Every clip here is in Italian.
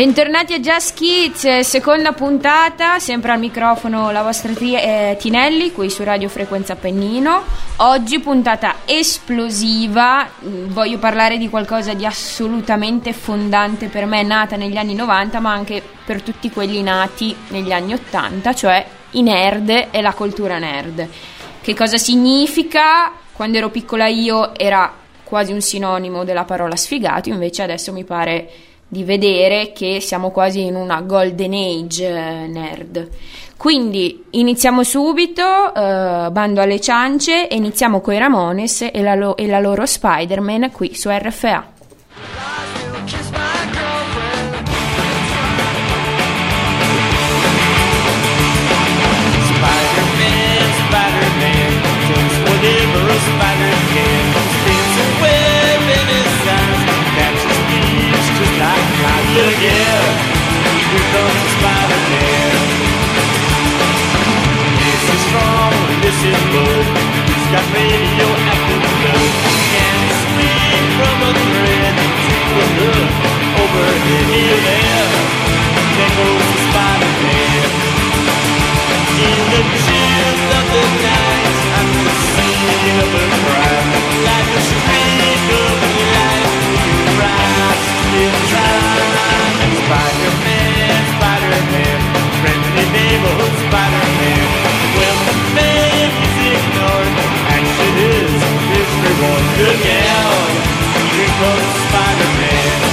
Bentornati a Just Kids, seconda puntata, sempre al microfono la vostra tri- eh, Tinelli, qui su Radio Frequenza Pennino. Oggi puntata esplosiva, mm, voglio parlare di qualcosa di assolutamente fondante per me, nata negli anni 90, ma anche per tutti quelli nati negli anni 80, cioè i nerd e la cultura nerd. Che cosa significa? Quando ero piccola io era quasi un sinonimo della parola sfigato, invece adesso mi pare di vedere che siamo quasi in una golden age eh, nerd. Quindi iniziamo subito, eh, bando alle ciance, e iniziamo con i Ramones e la, lo- e la loro Spider-Man qui su RFA. Spider-Man, Spider-Man, does whatever a spider can. Look out, here comes Spider-Man. This is strong, this is good. He's got radioactive blood. Can speak from a thread to a hook. Here, there, the. In the of the night, the Spider-Man. Fame is ignored, action is his reward. Here comes Spider-Man.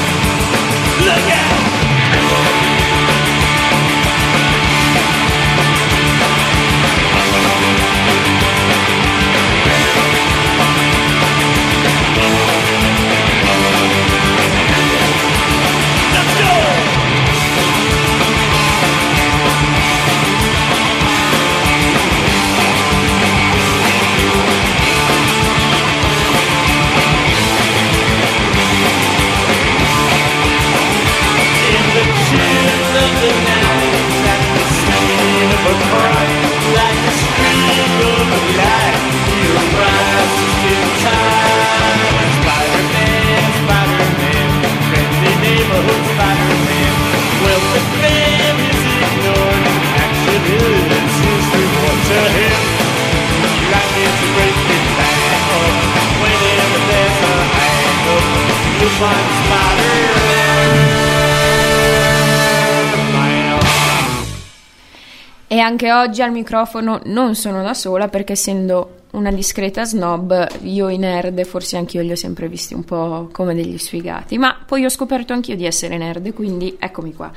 Anche oggi al microfono non sono da sola perché essendo una discreta snob, io i nerd forse anch'io li ho sempre visti un po' come degli sfigati, ma poi ho scoperto anch'io di essere nerd, quindi eccomi qua.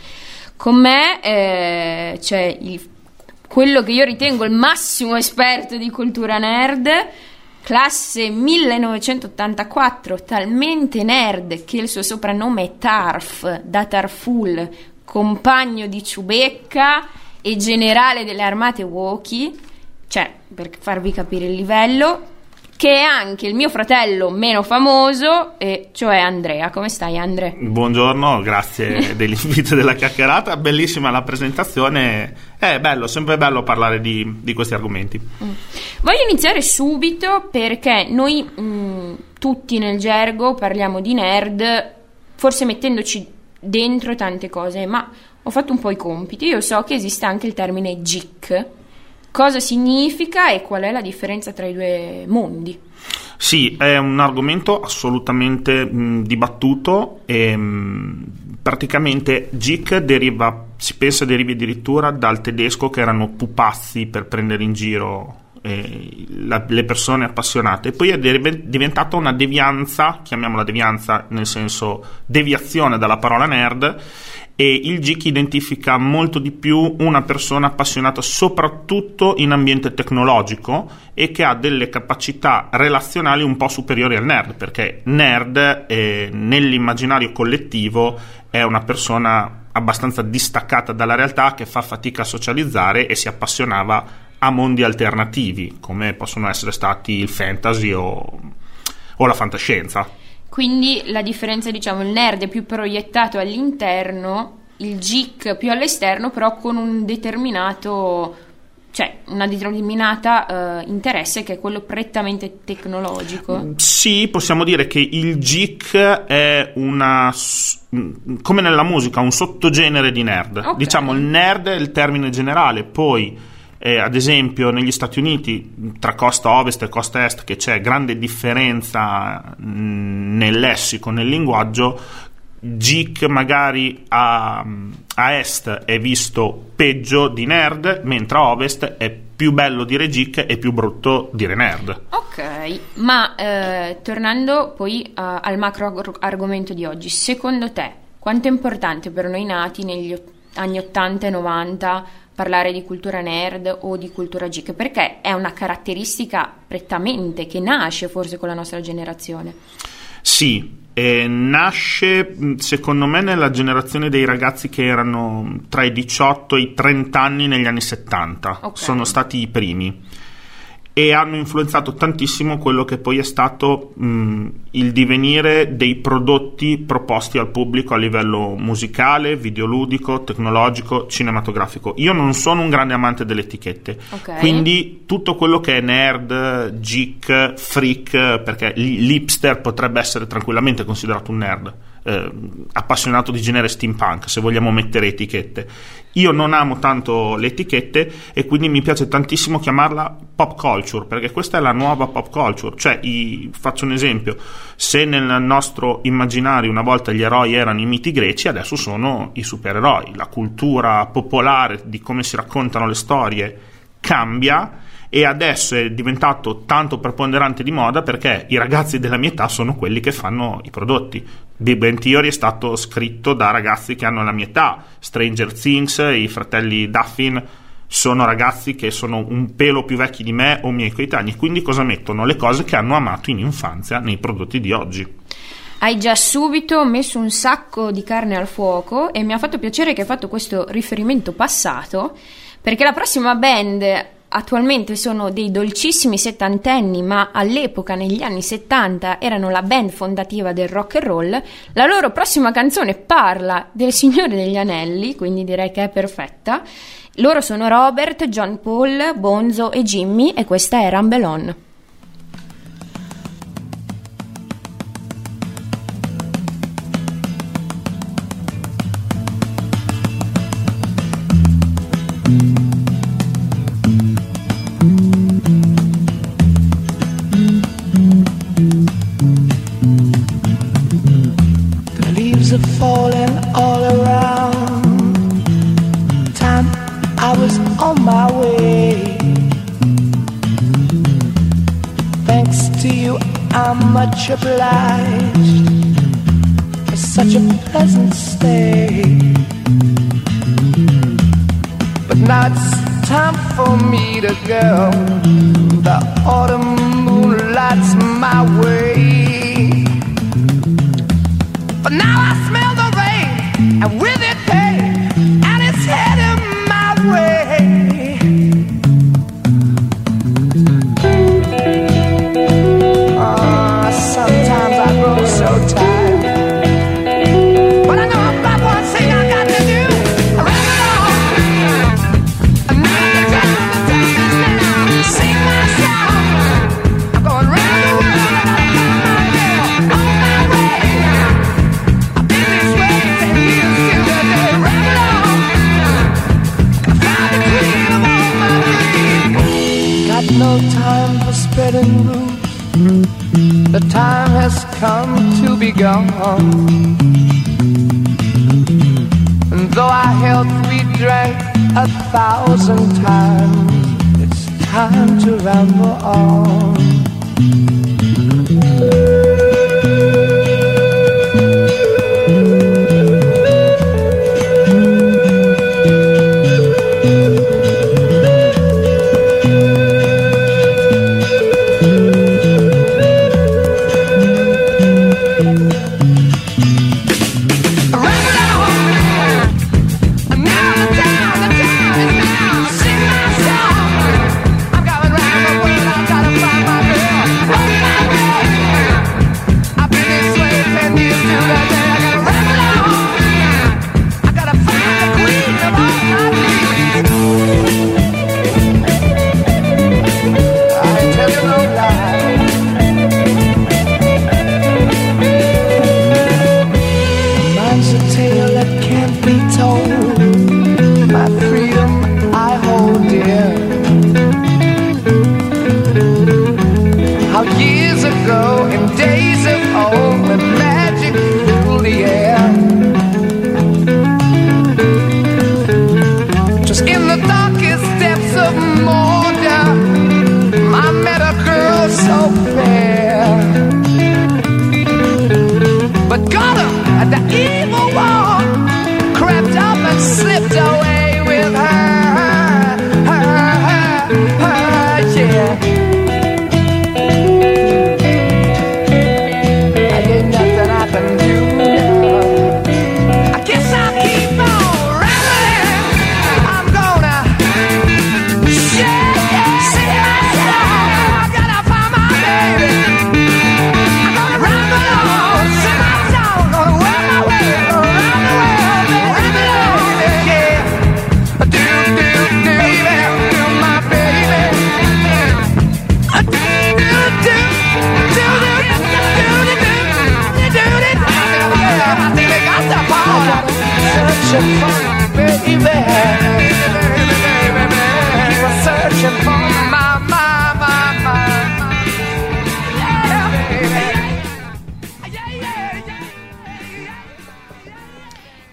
Con me eh, c'è il- quello che io ritengo il massimo esperto di cultura nerd, classe 1984, talmente nerd che il suo soprannome è Tarf, da Tarful, compagno di Ciubecca e generale delle armate Woki, cioè per farvi capire il livello, che è anche il mio fratello meno famoso, e cioè Andrea. Come stai Andre? Buongiorno, grazie dell'invito e della chiacchierata, bellissima la presentazione, è bello, sempre bello parlare di, di questi argomenti. Voglio iniziare subito perché noi mh, tutti nel gergo parliamo di nerd, forse mettendoci dentro tante cose, ma ho fatto un po' i compiti. Io so che esiste anche il termine geek. Cosa significa e qual è la differenza tra i due mondi? Sì, è un argomento assolutamente mh, dibattuto e mh, praticamente geek deriva, si pensa derivi addirittura dal tedesco che erano pupazzi per prendere in giro eh, la- le persone appassionate. Poi è derive- diventata una devianza, chiamiamola devianza nel senso deviazione dalla parola nerd, e il geek identifica molto di più una persona appassionata soprattutto in ambiente tecnologico e che ha delle capacità relazionali un po' superiori al nerd, perché nerd eh, nell'immaginario collettivo è una persona abbastanza distaccata dalla realtà che fa fatica a socializzare e si appassionava a mondi alternativi, come possono essere stati il fantasy o, o la fantascienza. Quindi la differenza, diciamo, il nerd è più proiettato all'interno, il geek più all'esterno, però con un determinato, cioè una determinata eh, interesse che è quello prettamente tecnologico. Sì, possiamo dire che il geek è una come nella musica, un sottogenere di nerd. Ok. Diciamo il nerd è il termine generale, poi eh, ad esempio negli Stati Uniti tra costa ovest e costa est che c'è grande differenza mh, nel lessico, nel linguaggio, geek magari a, a est è visto peggio di nerd, mentre a ovest è più bello dire geek e più brutto dire nerd. Ok, ma eh, tornando poi eh, al macro argomento di oggi, secondo te quanto è importante per noi nati negli anni 80 e 90 parlare di cultura nerd o di cultura geek? Perché è una caratteristica prettamente che nasce forse con la nostra generazione. Sì, eh, nasce secondo me nella generazione dei ragazzi che erano tra i 18 e i 30 anni negli anni 70, Ok. sono stati i primi e hanno influenzato tantissimo quello che poi è stato mh, il divenire dei prodotti proposti al pubblico a livello musicale, videoludico, tecnologico, cinematografico. Io non sono un grande amante delle etichette, Ok. quindi tutto quello che è nerd, geek, freak, perché l'hipster potrebbe essere tranquillamente considerato un nerd, eh, appassionato di genere steampunk, se vogliamo mettere etichette. Io non amo tanto le etichette e quindi mi piace tantissimo chiamarla pop culture, perché questa è la nuova pop culture. Cioè, i- faccio un esempio, se nel nostro immaginario una volta gli eroi erano i miti greci, adesso sono i supereroi. La cultura popolare di come si raccontano le storie cambia e adesso è diventato tanto preponderante di moda perché i ragazzi della mia età sono quelli che fanno i prodotti. Big Bang Theory è stato scritto da ragazzi che hanno la mia età, Stranger Things, i fratelli Duffin sono ragazzi che sono un pelo più vecchi di me o miei coetanei, quindi cosa mettono? Le cose che hanno amato in infanzia nei prodotti di oggi. Hai già subito messo un sacco di carne al fuoco e mi ha fatto piacere che hai fatto questo riferimento passato, perché la prossima band attualmente sono dei dolcissimi settantenni, ma all'epoca, negli anni 70, erano la band fondativa del rock and roll. La loro prossima canzone parla del Signore degli Anelli, quindi direi che è perfetta. Loro sono Robert, John Paul, Bonzo e Jimmy e questa è Rumble I was on my way. Thanks to you, I'm much obliged for such a pleasant stay. But now it's time for me to go. The autumn moon lights my way. But now I come to be gone. And though our health we drank a thousand times, it's time to ramble on.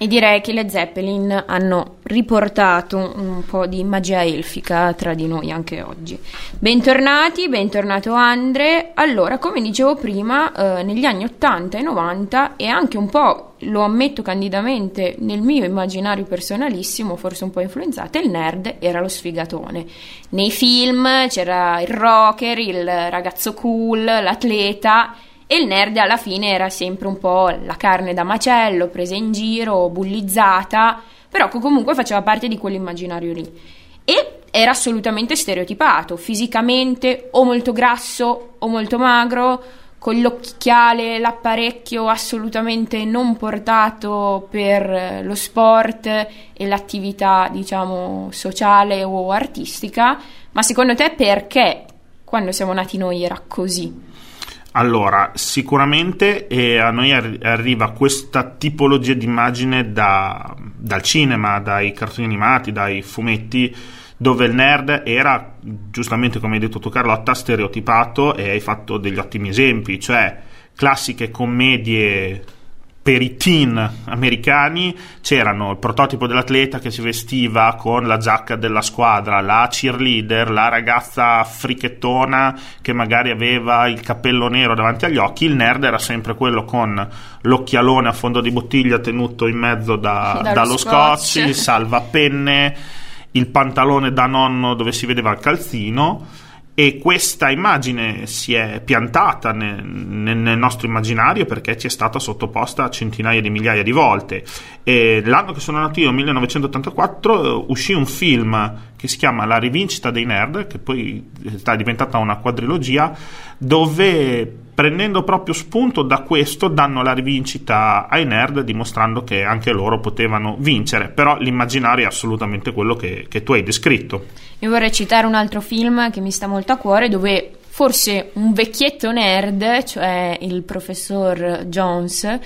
Direi che le Zeppelin hanno riportato un po' di magia elfica tra di noi anche oggi. Bentornati, bentornato Andre. Allora, come dicevo prima, eh, negli anni 80 e 90 e anche un po', lo ammetto candidamente, nel mio immaginario personalissimo, forse un po' influenzato, il nerd era lo sfigatone. Nei film c'era il rocker, il ragazzo cool, l'atleta e il nerd alla fine era sempre un po' la carne da macello, presa in giro, bullizzata, però comunque faceva parte di quell'immaginario lì. E era assolutamente stereotipato, fisicamente o molto grasso o molto magro, con l'occhiale, l'apparecchio assolutamente non portato per eh, lo sport e l'attività, diciamo, sociale o artistica. Ma secondo te perché quando siamo nati noi era così? Allora, sicuramente eh, a noi arri- arriva questa tipologia di immagine da- dal cinema, dai cartoni animati, dai fumetti, dove il nerd era, giustamente come hai detto tu Carlotta, stereotipato e hai fatto degli ottimi esempi, cioè classiche commedie per i teen americani c'erano il prototipo dell'atleta che si vestiva con la giacca della squadra, la cheerleader, la ragazza frichettona che magari aveva il cappello nero davanti agli occhi, il nerd era sempre quello con l'occhialone a fondo di bottiglia tenuto in mezzo da- Dallo dallo scotch. scotch, il salvapenne, il pantalone da nonno dove si vedeva il calzino e questa immagine si è piantata ne- ne- nel nostro immaginario perché ci è stata sottoposta centinaia di migliaia di volte. E l'anno che sono nato io, 1984, eh, uscì un film che si chiama La rivincita dei nerd, che poi è diventata una quadrilogia, dove prendendo proprio spunto da questo danno la rivincita ai nerd dimostrando che anche loro potevano vincere. Però l'immaginario è assolutamente quello che, che tu hai descritto. Io vorrei citare un altro film che mi sta molto a cuore dove forse un vecchietto nerd, cioè il professor Jones,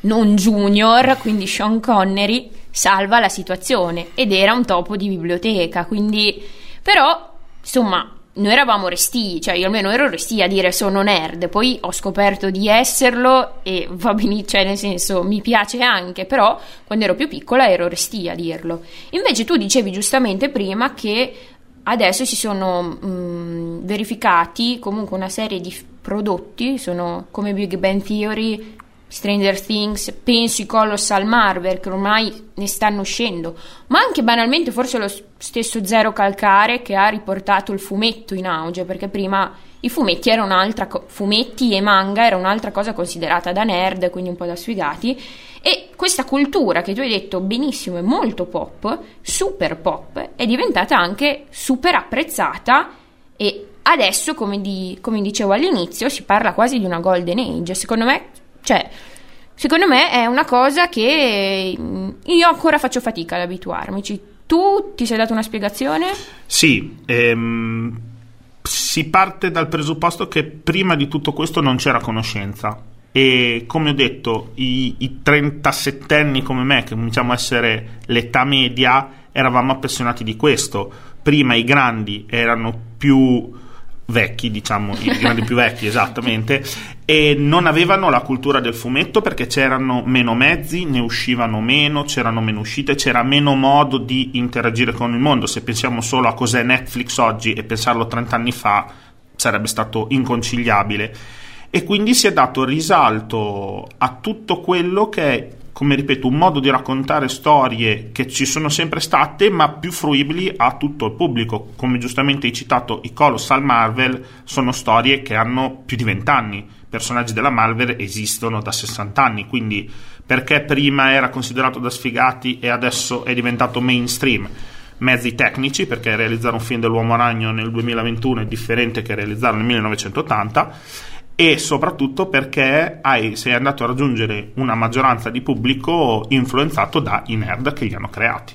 non junior, quindi Sean Connery, salva la situazione. Ed era un topo di biblioteca, quindi però insomma noi eravamo resti, cioè io almeno ero resti a dire sono nerd, poi ho scoperto di esserlo e va benissimo, cioè nel senso mi piace anche, però quando ero più piccola ero resti a dirlo. Invece tu dicevi giustamente prima che adesso si sono mh, verificati comunque una serie di prodotti, sono come Big Bang Theory, Stranger Things, penso i Colossal Marvel che ormai ne stanno uscendo, ma anche banalmente forse lo stesso Zero Calcare che ha riportato il fumetto in auge, perché prima i fumetti erano un'altra co- fumetti e manga era un'altra cosa considerata da nerd, quindi un po' da sfigati, e questa cultura che tu hai detto benissimo è molto pop, super pop, è diventata anche super apprezzata e adesso, come, di- come dicevo all'inizio, si parla quasi di una golden age. Secondo me, cioè, secondo me è una cosa che mm, io ancora faccio fatica ad abituarmi. Tu ti sei dato una spiegazione? Sì, ehm, si parte dal presupposto che prima di tutto questo non c'era conoscenza e come ho detto i, i 37 anni come me, che cominciamo a essere l'età media, eravamo appassionati di questo. Prima i grandi erano più vecchi, diciamo, i grandi più vecchi esattamente, e non avevano la cultura del fumetto perché c'erano meno mezzi, ne uscivano meno, c'erano meno uscite, c'era meno modo di interagire con il mondo. Se pensiamo solo a cos'è Netflix oggi e pensarlo 30 anni fa sarebbe stato inconciliabile. E quindi si è dato risalto a tutto quello che è, come ripeto, un modo di raccontare storie che ci sono sempre state, ma più fruibili a tutto il pubblico. Come giustamente hai citato, i Colossal Marvel sono storie che hanno più di 20 anni. I personaggi della Marvel esistono da 60 anni, quindi perché prima era considerato da sfigati e adesso è diventato mainstream? Mezzi tecnici, perché realizzare un film dell'Uomo Ragno nel 2021 è differente che realizzarlo nel 1980 e soprattutto perché hai, sei andato a raggiungere una maggioranza di pubblico influenzato dai nerd che li hanno creati.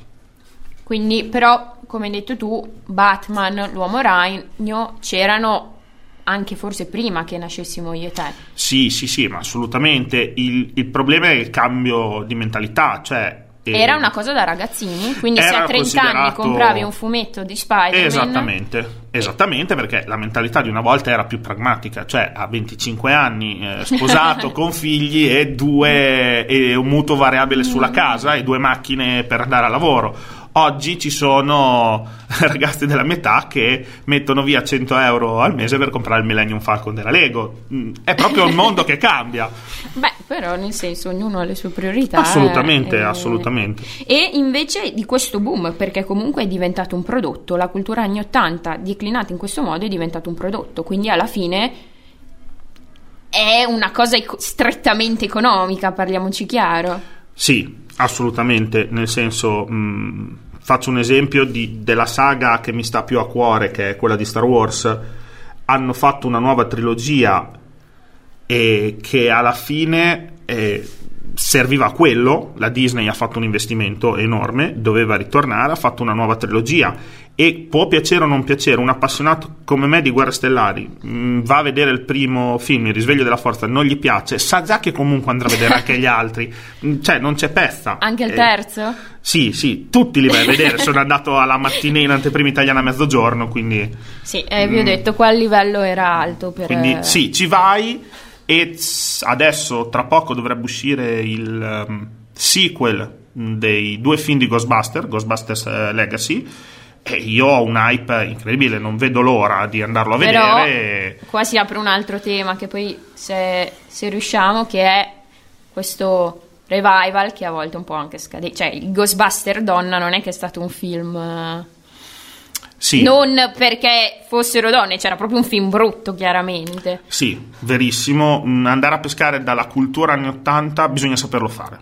Quindi, però, come hai detto tu, Batman, l'uomo ragno, c'erano anche forse prima che nascessimo io e te. Sì, sì, sì, ma assolutamente. Il, il problema è il cambio di mentalità, cioè Era una cosa da ragazzini, quindi se a 30 anni compravi un fumetto di Spider-Man... Esattamente, esattamente perché la mentalità di una volta era più pragmatica, cioè a 25 anni eh, sposato con figli e due e un mutuo variabile sulla casa e due macchine per andare a lavoro. Oggi ci sono ragazzi della metà che mettono via 100 euro al mese per comprare il Millennium Falcon della Lego. Mm, È proprio il mondo che cambia. Beh, però nel senso ognuno ha le sue priorità. Assolutamente, eh, assolutamente. E invece di questo boom, perché comunque è diventato un prodotto, la cultura anni 80 declinata in questo modo è diventato un prodotto, quindi alla fine è una cosa strettamente economica, parliamoci chiaro. Sì, assolutamente, nel senso, mh, faccio un esempio di- della saga che mi sta più a cuore, che è quella di Star Wars. Hanno fatto una nuova trilogia e che alla fine eh, serviva a quello, la Disney ha fatto un investimento enorme, doveva ritornare, ha fatto una nuova trilogia e può piacere o non piacere, un appassionato come me di Guerre Stellari mh, va a vedere il primo film, Il risveglio della forza, non gli piace, sa già che comunque andrà a vedere anche gli altri, Mh, cioè non c'è pezza. Anche il Eh, terzo? sì, sì, tutti li vai a vedere, sono andato alla mattina in anteprima italiana a mezzogiorno, quindi... Sì, eh, vi ho detto qua il livello era alto per... Quindi eh, sì, ci vai e adesso tra poco dovrebbe uscire il um, sequel dei due film di Ghostbuster, Ghostbusters eh, Legacy. E io ho un hype incredibile, non vedo l'ora di andarlo a Però vedere. qua si apre un altro tema che poi se, se riusciamo che è questo revival che a volte un po' anche scade. Cioè il Ghostbuster Donna non è che è stato un film... Sì, Non perché fossero donne, c'era proprio un film brutto chiaramente. sì, verissimo. Mm, Andare a pescare dalla cultura anni 80 bisogna saperlo fare.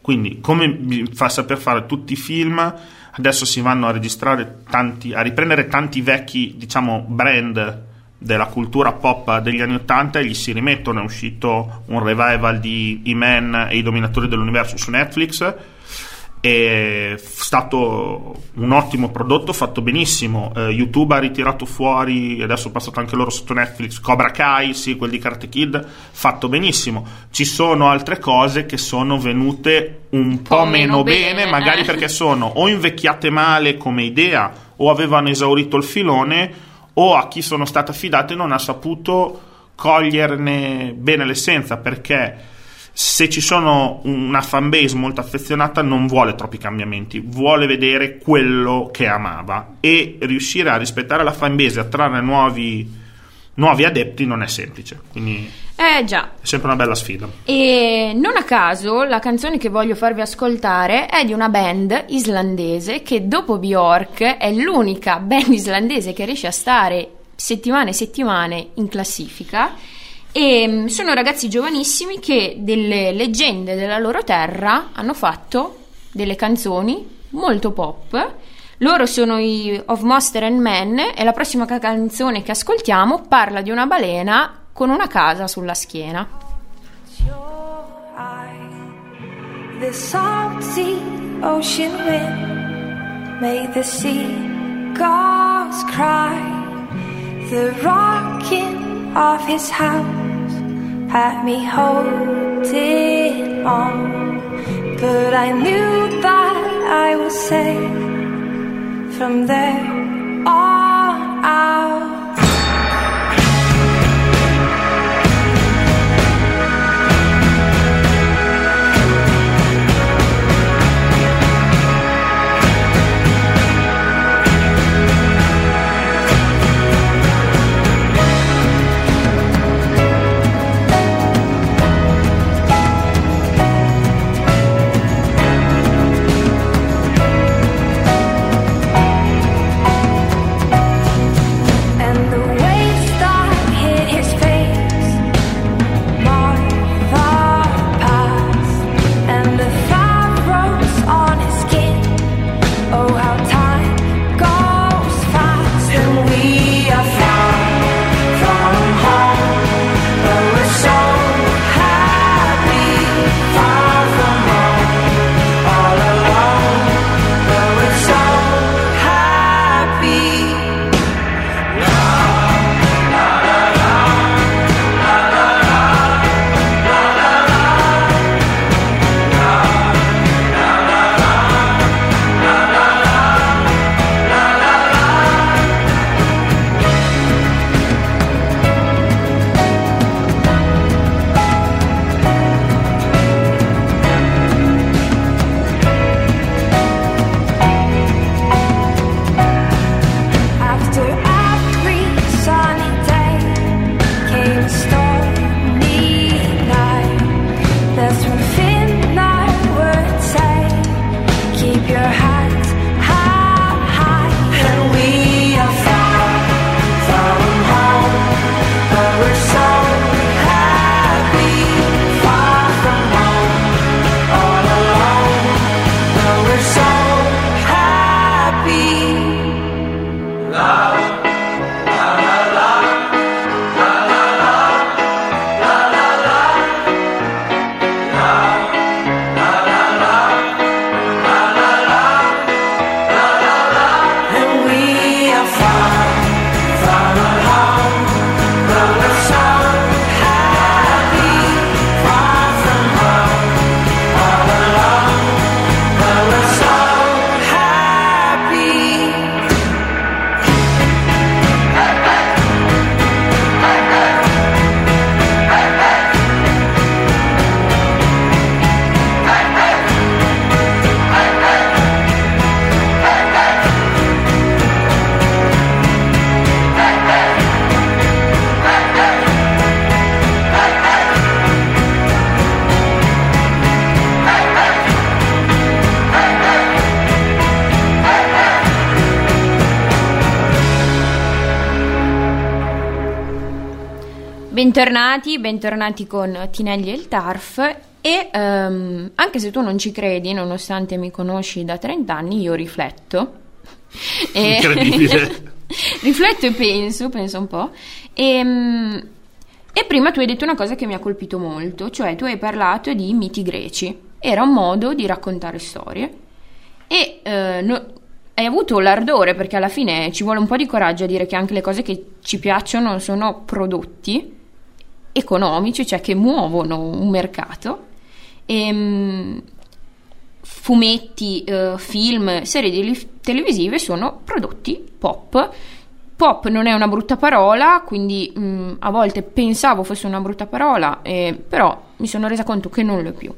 Quindi, come fa saper fare tutti i film, adesso si vanno a registrare tanti, a riprendere tanti vecchi, diciamo, brand della cultura pop degli anni 80 e gli si rimettono. È uscito un revival di I-Man e i dominatori dell'universo su Netflix. È stato un ottimo prodotto, fatto benissimo. Eh, YouTube ha ritirato fuori, adesso è passato anche loro sotto Netflix, Cobra Kai, sì, quel di Karate Kid, fatto benissimo. Ci sono altre cose che sono venute un po', meno bene, bene, magari eh. perché sono o invecchiate male come idea, o avevano esaurito il filone, o a chi sono state affidate non ha saputo coglierne bene l'essenza, perché se ci sono una fanbase molto affezionata non vuole troppi cambiamenti, vuole vedere quello che amava e riuscire a rispettare la fanbase attrarre nuovi, nuovi adepti non è semplice, quindi Eh già, è sempre una bella sfida. E non a caso la canzone che voglio farvi ascoltare è di una band islandese che dopo Bjork è l'unica band islandese che riesce a stare settimane e settimane in classifica e mm, sono ragazzi giovanissimi che delle leggende della loro terra hanno fatto delle canzoni molto pop. Loro sono i Of Monster and Men e la prossima ca- canzone che ascoltiamo parla di una balena con una casa sulla schiena. The salty ocean wind made the seagulls cry. The rocking of his house had me holding on. But I knew that I was safe from there on out. Bentornati, bentornati con Tinelli e il Tarf e ehm, anche se tu non ci credi, nonostante mi conosci da 30 anni, io rifletto. Incredibile. rifletto e penso, penso un po'. E, mm, e prima tu hai detto una cosa che mi ha colpito molto, cioè tu hai parlato di miti greci. Era un modo di raccontare storie e eh, no- hai avuto l'ardore perché alla fine ci vuole un po' di coraggio a dire che anche le cose che ci piacciono sono prodotti economici, cioè che muovono un mercato. E, fumetti, eh, film, serie tele- televisive sono prodotti pop. Pop non è una brutta parola, quindi mm, a volte pensavo fosse una brutta parola, eh, però mi sono resa conto che non lo è più.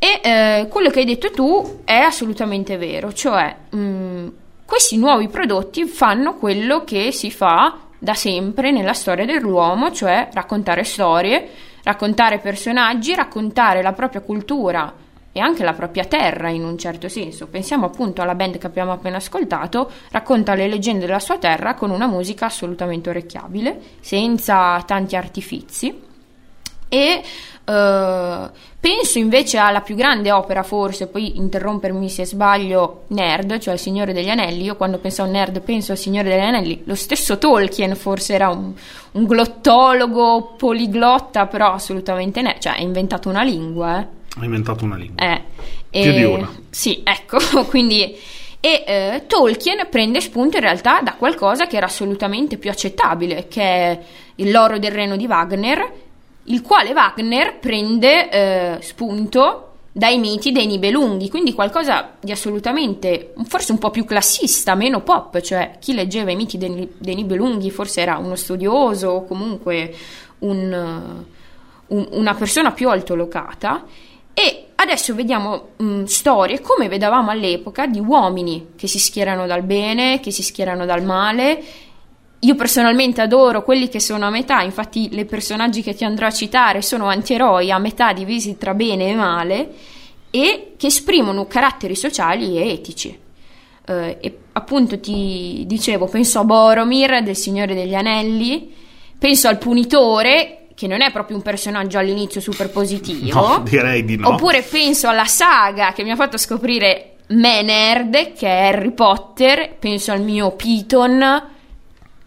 E eh, quello che hai detto tu è assolutamente vero, cioè mm, questi nuovi prodotti fanno quello che si fa da sempre nella storia dell'uomo, cioè raccontare storie, raccontare personaggi, raccontare la propria cultura e anche la propria terra in un certo senso. Pensiamo appunto alla band che abbiamo appena ascoltato, racconta le leggende della sua terra con una musica assolutamente orecchiabile, senza tanti artifici. E eh, penso invece alla più grande opera, forse, poi interrompermi se sbaglio, Nerd, cioè Il Signore degli Anelli. Io quando penso a un nerd penso al Signore degli Anelli. Lo stesso Tolkien forse era un, un glottologo, poliglotta, però assolutamente ne, cioè ha inventato una lingua, eh. Ha inventato una lingua. Eh, Più e- di una. Sì, ecco, quindi... E eh, Tolkien prende spunto in realtà da qualcosa che era assolutamente più accettabile, che è il L'oro del Reno di Wagner, il quale Wagner prende eh, spunto dai miti dei Nibelunghi, quindi qualcosa di assolutamente, forse un po' più classista, meno pop, cioè chi leggeva i miti dei, dei Nibelunghi forse era uno studioso o comunque un, un- una persona più altolocata. E adesso vediamo mh, storie come vedevamo all'epoca di uomini che si schierano dal bene, che si schierano dal male. Io personalmente adoro quelli che sono a metà, infatti i personaggi che ti andrò a citare sono antieroi a metà divisi tra bene e male e che esprimono caratteri sociali e etici. Eh, e appunto ti dicevo, penso a Boromir del Signore degli Anelli, penso al Punitore, che non è proprio un personaggio all'inizio super positivo. No, direi di no. Oppure penso alla saga che mi ha fatto scoprire me nerd, che è Harry Potter, penso al mio Piton,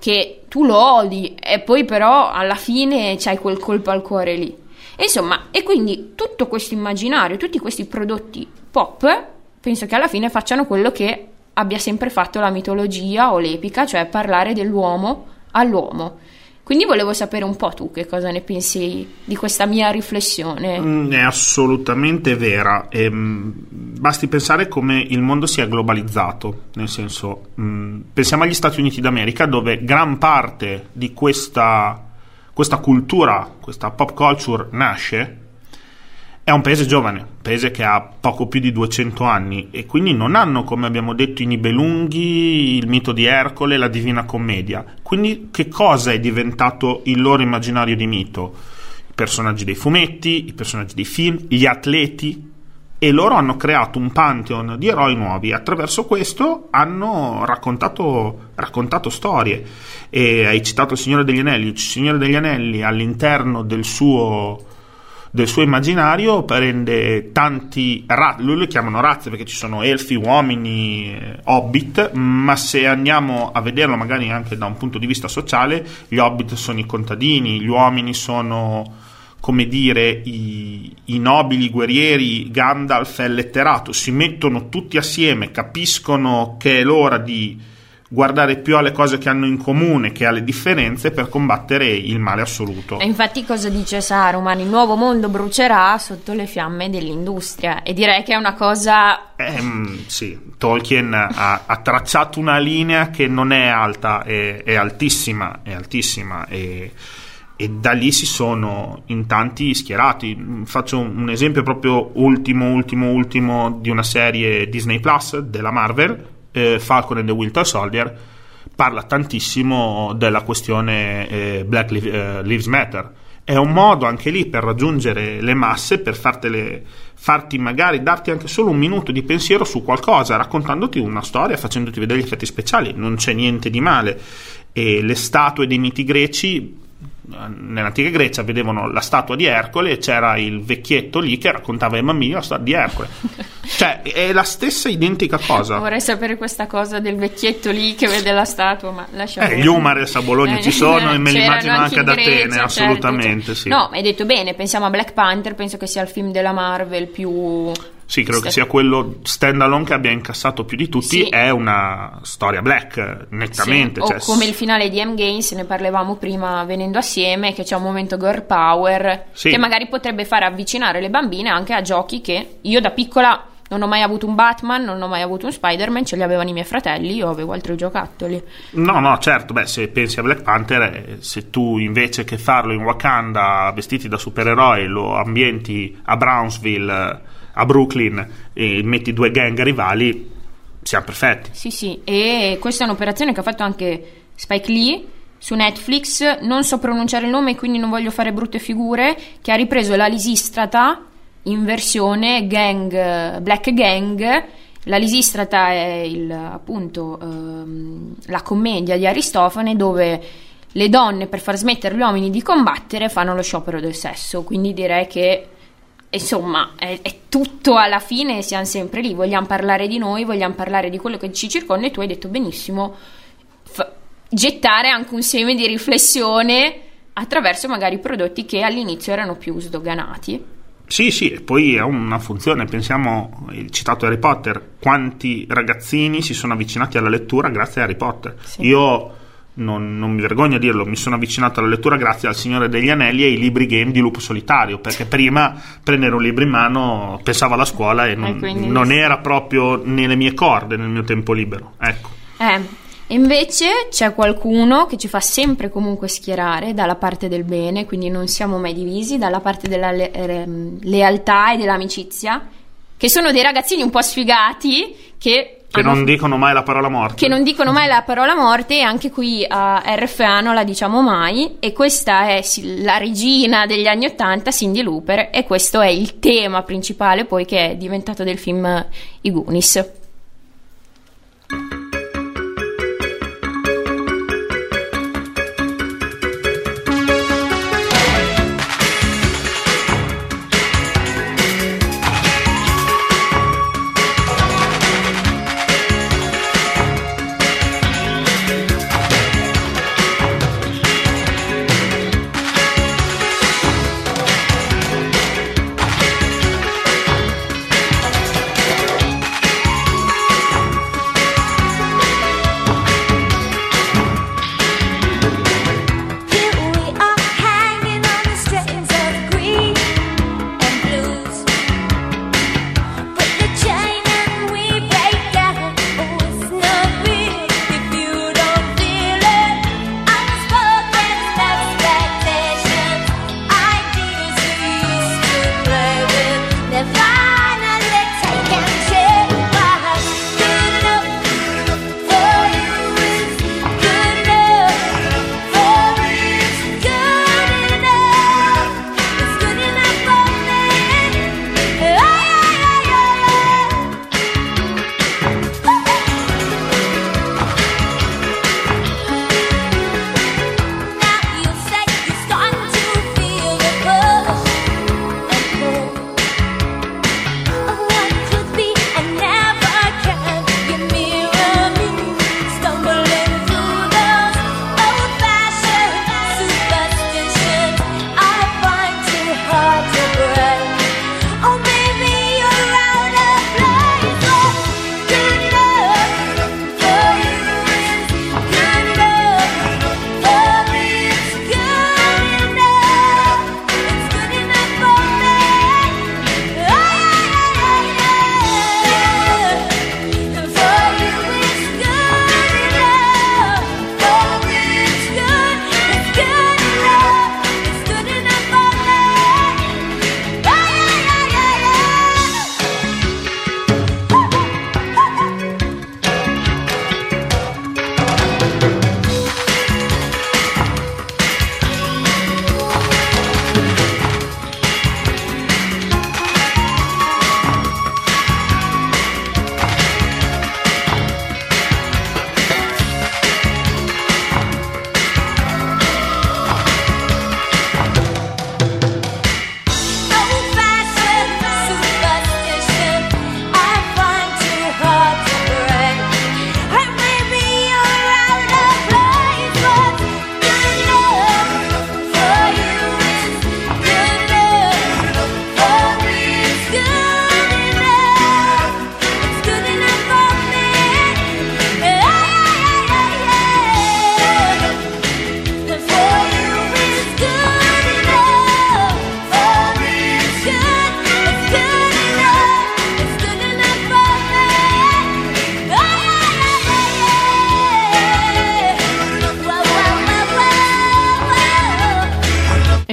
che tu lo odi e poi però alla fine c'hai quel colpo al cuore lì. Insomma, e quindi tutto questo immaginario, tutti questi prodotti pop, penso che alla fine facciano quello che abbia sempre fatto la mitologia o l'epica, cioè parlare dell'uomo all'uomo. Quindi volevo sapere un po' tu che cosa ne pensi di questa mia riflessione. Mm, È assolutamente vera. Ehm, basti pensare come il mondo sia globalizzato, nel senso, mm, pensiamo agli Stati Uniti d'America dove gran parte di questa, questa cultura, questa pop culture nasce. È un paese giovane, un paese che ha poco più di 200 anni e quindi non hanno, come abbiamo detto, i Nibelunghi, il mito di Ercole, la Divina Commedia. Quindi che cosa è diventato il loro immaginario di mito? I personaggi dei fumetti, i personaggi dei film, gli atleti e loro hanno creato un pantheon di eroi nuovi. Attraverso questo hanno raccontato, raccontato storie. E hai citato il Signore degli Anelli. Il Signore degli Anelli all'interno del suo del suo immaginario prende tanti ra- lui li chiamano razze perché ci sono elfi, uomini, eh, hobbit, ma se andiamo a vederlo magari anche da un punto di vista sociale, gli hobbit sono i contadini, gli uomini sono come dire i, i nobili guerrieri, Gandalf è letterato, si mettono tutti assieme, capiscono che è l'ora di guardare più alle cose che hanno in comune che alle differenze per combattere il male assoluto. E infatti cosa dice Saruman? Il nuovo mondo brucerà sotto le fiamme dell'industria e direi che è una cosa Ehm, sì, Tolkien ha, ha tracciato una linea che non è alta, è, è altissima, è altissima e, e da lì si sono in tanti schierati. Faccio un esempio proprio ultimo, ultimo, ultimo di una serie Disney Plus della Marvel, eh, Falcon and the Winter Soldier, parla tantissimo della questione eh, Black eh, Lives Matter. È un modo anche lì per raggiungere le masse, per fartele, farti magari darti anche solo un minuto di pensiero su qualcosa, raccontandoti una storia, facendoti vedere gli effetti speciali. Non c'è niente di male. E le statue dei miti greci nell'antica Grecia vedevano la statua di Ercole e c'era il vecchietto lì che raccontava ai bambini la storia di Ercole. cioè, è la stessa identica cosa. Vorrei sapere questa cosa del vecchietto lì che vede la statua, ma lasciamo. Eh, gli Umares a Bologna ci sono e me li immagino anche ad in Atene, Grecia, certo, assolutamente, sì. No, hai detto bene, pensiamo a Black Panther, penso che sia il film della Marvel più... Sì, credo che sia quello standalone che abbia incassato più di tutti. Sì. È una storia black, nettamente. Sì, cioè, come il finale di M-Games, ne parlavamo prima venendo assieme, che c'è un momento girl power, Sì. che magari potrebbe fare avvicinare le bambine anche a giochi che io da piccola non ho mai avuto un Batman, non ho mai avuto un Spider-Man, ce li avevano i miei fratelli, io avevo altri giocattoli. No, no, certo, beh, se pensi a Black Panther, eh, se tu invece che farlo in Wakanda vestiti da supereroi lo ambienti a Brownsville, a Brooklyn e metti due gang rivali, siamo perfetti. Sì, sì, e questa è un'operazione che ha fatto anche Spike Lee su Netflix, non so pronunciare il nome quindi non voglio fare brutte figure, che ha ripreso la Lisistrata in versione gang, Black Gang. La Lisistrata è il, appunto ehm, la commedia di Aristofane dove le donne per far smettere gli uomini di combattere fanno lo sciopero del sesso, quindi direi che insomma è, è tutto alla fine, siamo sempre lì, vogliamo parlare di noi, vogliamo parlare di quello che ci circonda e tu hai detto benissimo fa- gettare anche un seme di riflessione attraverso magari prodotti che all'inizio erano più sdoganati. Sì, sì, e poi ha una funzione, pensiamo, il citato Harry Potter, quanti ragazzini si sono avvicinati alla lettura grazie a Harry Potter. Sì. Io non, non mi vergogno a dirlo, mi sono avvicinato alla lettura grazie al Signore degli Anelli e ai libri game di Lupo Solitario, perché prima prendere un libro in mano pensavo alla scuola e non, E non era proprio nelle mie corde nel mio tempo libero. Ecco. Eh, invece c'è qualcuno che ci fa sempre comunque schierare dalla parte del bene, quindi non siamo mai divisi, dalla parte della le- ehm, lealtà e dell'amicizia, che sono dei ragazzini un po' sfigati che... Che non dicono mai la parola morte. che non dicono mai la parola morte e anche qui a RFA non la diciamo mai e questa è la regina degli anni Ottanta, Cindy Looper e questo è il tema principale poi che è diventato del film I Goonies.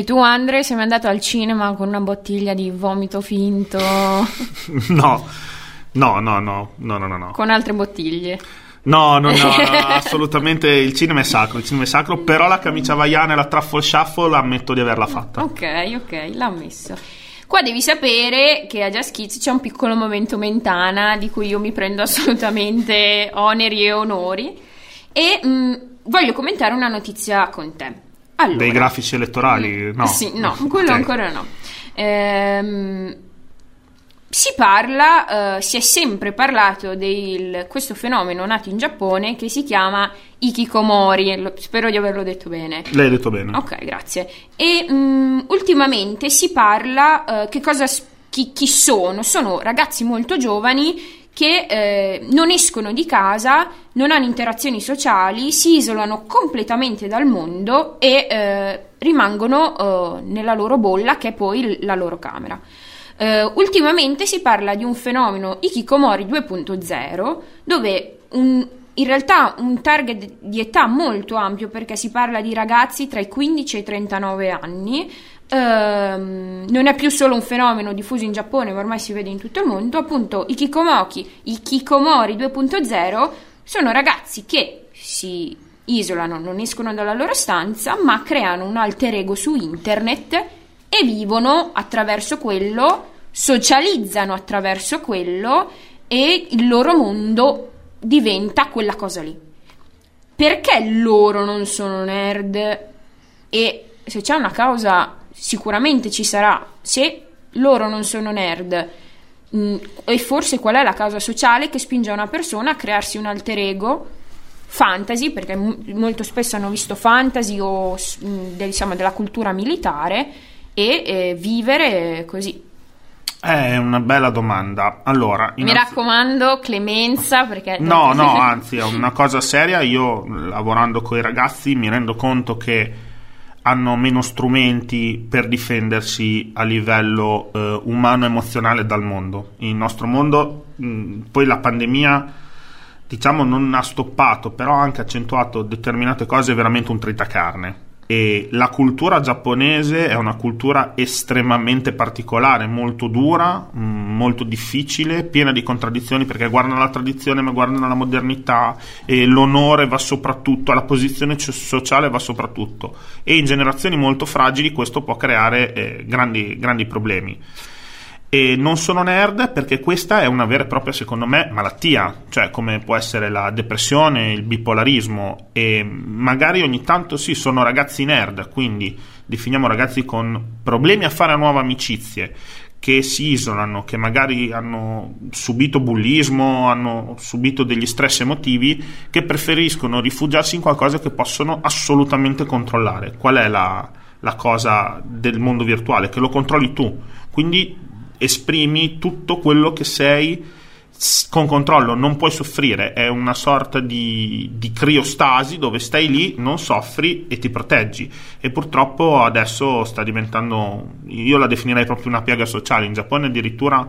Tu, Andre, sei mai andato al cinema con una bottiglia di vomito finto No, no, no, no, no, no, no. no. con altre bottiglie? No, no, no, no, assolutamente il cinema è sacro, il cinema è sacro, però la camicia vaiana e la truffle shuffle ammetto di averla fatta. Ok, ok, l'ha messo. Qua devi sapere che a Just Kids c'è un piccolo momento mentana di cui io mi prendo assolutamente oneri e onori e mh, voglio commentare una notizia con te. Allora, Dei grafici elettorali, no. Sì, no, quello Ok. ancora no. Ehm, si parla, eh, si è sempre parlato di questo fenomeno nato in Giappone che si chiama Ikikomori, spero di averlo detto bene. Lei ha detto bene. Ok, grazie. E mm, ultimamente si parla eh, che cosa chi, chi sono? Sono ragazzi molto giovani che eh, non escono di casa, non hanno interazioni sociali, si isolano completamente dal mondo e eh, rimangono eh, nella loro bolla, che è poi la loro camera. Eh, ultimamente si parla di un fenomeno Ikikomori 2.0, dove un- in realtà un target di età molto ampio perché si parla di ragazzi tra i 15 e i 39 anni. Ehm, non è più solo un fenomeno diffuso in Giappone, ma ormai si vede in tutto il mondo. Appunto, i Kikomoki, i Kikomori 2.0 sono ragazzi che si isolano, non escono dalla loro stanza, ma creano un alter ego su internet e vivono attraverso quello, socializzano attraverso quello e il loro mondo diventa quella cosa lì. Perché loro non sono nerd? E se c'è una causa, sicuramente ci sarà. Se loro non sono nerd, mh, e forse qual è la causa sociale che spinge una persona a crearsi un alter ego? Fantasy, perché m- molto spesso hanno visto fantasy o mh, de- diciamo, della cultura militare e eh, vivere così. È una bella domanda. Allora, Mi innanzi- raccomando, clemenza, perché... No, no, anzi, è una cosa seria. Io lavorando con i ragazzi mi rendo conto che hanno meno strumenti per difendersi a livello eh, umano emozionale dal mondo. Il nostro mondo, mh, poi la pandemia, diciamo, non ha stoppato, però ha anche accentuato determinate cose veramente un tritacarne. E la cultura giapponese è una cultura estremamente particolare, molto dura, mh, molto difficile, piena di contraddizioni perché guardano la tradizione ma guardano la modernità e l'onore va soprattutto, la posizione ci- sociale va soprattutto e in generazioni molto fragili questo può creare eh, grandi, grandi problemi. E non sono nerd perché questa è una vera e propria, secondo me, malattia, cioè come può essere la depressione, il bipolarismo e magari ogni tanto sì, sono ragazzi nerd, quindi definiamo ragazzi con problemi a fare nuove amicizie, che si isolano, che magari hanno subito bullismo, hanno subito degli stress emotivi, che preferiscono rifugiarsi in qualcosa che possono assolutamente controllare. Qual è la, la cosa del mondo virtuale? Che lo controlli tu. Quindi esprimi tutto quello che sei con controllo, non puoi soffrire, è una sorta di, di criostasi dove stai lì, non soffri e ti proteggi. E purtroppo adesso sta diventando, io la definirei proprio una piaga sociale. In Giappone addirittura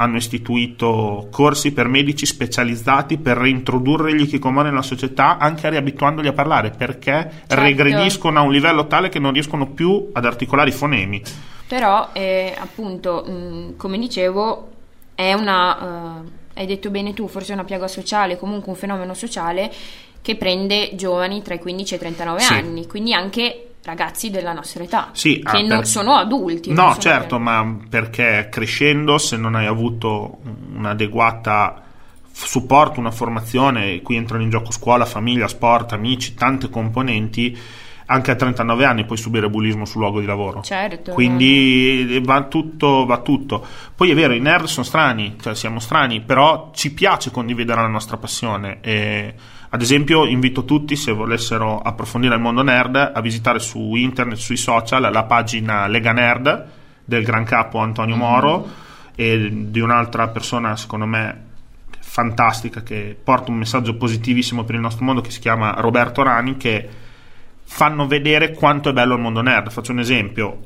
hanno istituito corsi per medici specializzati per reintrodurre gli hikikomori nella società, anche riabituandoli a parlare, perché Certo. regrediscono a un livello tale che non riescono più ad articolare i fonemi. Però, eh, appunto, mh, come dicevo, è una, eh, hai detto bene tu, forse una piaga sociale, comunque un fenomeno sociale che prende giovani tra i 15 e i 39 Sì. anni, quindi anche ragazzi della nostra età, Sì, che ah, non per- sono adulti. No, sono certo, per- ma perché crescendo, se non hai avuto un'adeguata supporto, una formazione, qui entrano in gioco scuola, famiglia, sport, amici, tante componenti, anche a 39 anni puoi subire bullismo sul luogo di lavoro. Certo. Quindi eh, va tutto, va tutto. Poi è vero, i nerd sono strani, cioè siamo strani, però ci piace condividere la nostra passione. E, ad esempio, invito tutti, se volessero approfondire il mondo nerd, a visitare su internet, sui social, la pagina Lega Nerd del gran capo Antonio Moro e di un'altra persona, secondo me, fantastica, che porta un messaggio positivissimo per il nostro mondo, che si chiama Roberto Rani, che fanno vedere quanto è bello il mondo nerd. Faccio un esempio.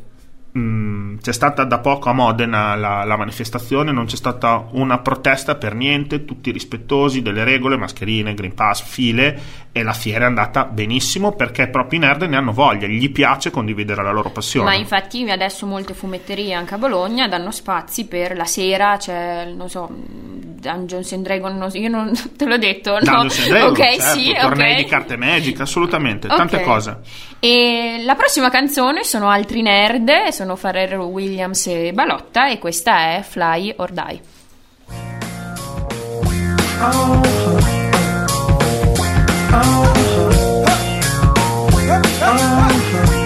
Mh, c'è stata da poco a Modena la, la manifestazione, non c'è stata una protesta per niente, tutti rispettosi delle regole, mascherine, Green Pass, file e la fiera è andata benissimo perché proprio i nerd ne hanno voglia, gli piace condividere la loro passione. Ma infatti adesso molte fumetterie anche a Bologna danno spazi per la sera, c'è, non so, Dungeons and Dragons, io non te l'ho detto, no? Dungeons and Dragons, ok, certo, sì, tornei ok. di carte Magic, assolutamente, tante Ok. cose. E la prossima canzone sono altri nerd, sono Pharrell Williams e Balotta e questa è Fly or Die. This